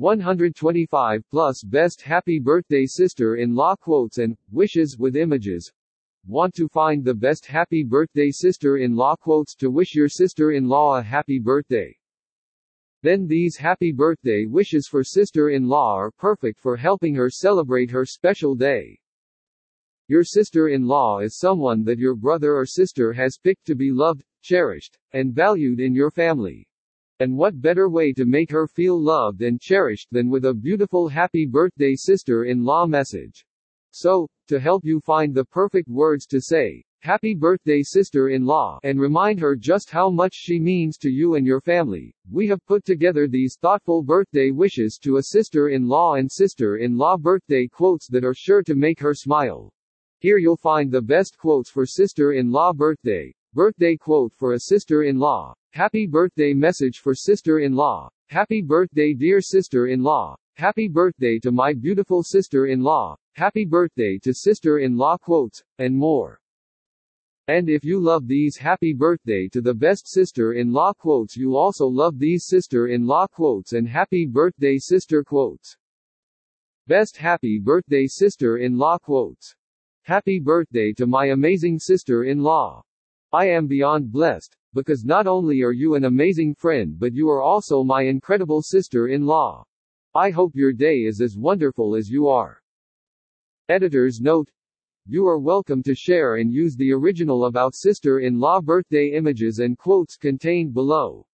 125 plus best happy birthday sister-in-law quotes and wishes with images. Want to find the best happy birthday sister-in-law quotes to wish your sister-in-law a happy birthday? Then these happy birthday wishes for sister-in-law are perfect for helping her celebrate her special day. Your sister-in-law is someone that your brother or sister has picked to be loved, cherished, and valued in your family. And what better way to make her feel loved and cherished than with a beautiful happy birthday sister-in-law message? So, to help you find the perfect words to say, Happy birthday sister-in-law, and remind her just how much she means to you and your family. We have put together these thoughtful birthday wishes to a sister-in-law and sister-in-law birthday quotes that are sure to make her smile. Here you'll find the best quotes for sister-in-law birthday. Birthday quote for a sister-in-law. Happy birthday message for sister-in-law. Happy birthday dear sister-in-law. Happy birthday to my beautiful sister-in-law. Happy birthday to sister-in-law quotes, and more. And if you love these happy birthday to the best sister-in-law quotes you also love these sister-in-law quotes and happy birthday sister quotes. Best happy birthday sister-in-law quotes. Happy birthday to my amazing sister-in-law. I am beyond blessed, because not only are you an amazing friend but you are also my incredible sister-in-law. I hope your day is as wonderful as you are. Editor's note you are welcome to share and use the original about sister-in-law birthday images and quotes contained below.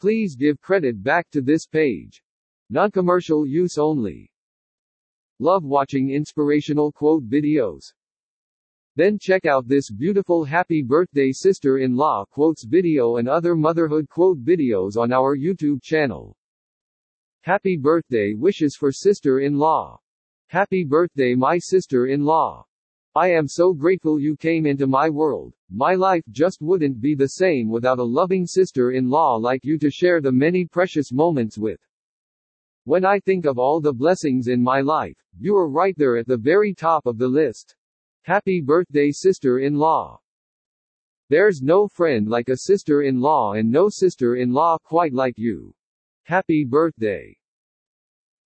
Please give credit back to this page. Non-commercial use only. Love watching inspirational quote videos. Then check out this beautiful happy birthday sister-in-law quotes video and other motherhood quote videos on our YouTube channel. Happy birthday wishes for sister-in-law. Happy birthday my sister-in-law. I am so grateful you came into my world. My life just wouldn't be the same without a loving sister-in-law like you to share the many precious moments with. When I think of all the blessings in my life, you are right there at the very top of the list. Happy birthday sister-in-law. There's no friend like a sister-in-law and no sister-in-law quite like you. Happy birthday.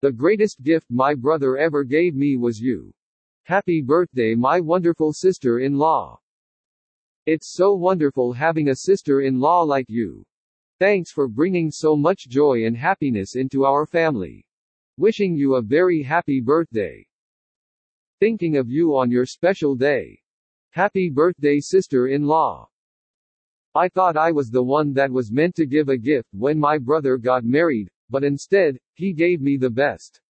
The greatest gift my brother ever gave me was you. Happy birthday my wonderful sister-in-law. It's so wonderful having a sister-in-law like you. Thanks for bringing so much joy and happiness into our family. Wishing you a very happy birthday. Thinking of you on your special day. Happy birthday sister-in-law. I thought I was the one that was meant to give a gift when my brother got married, but instead, he gave me the best.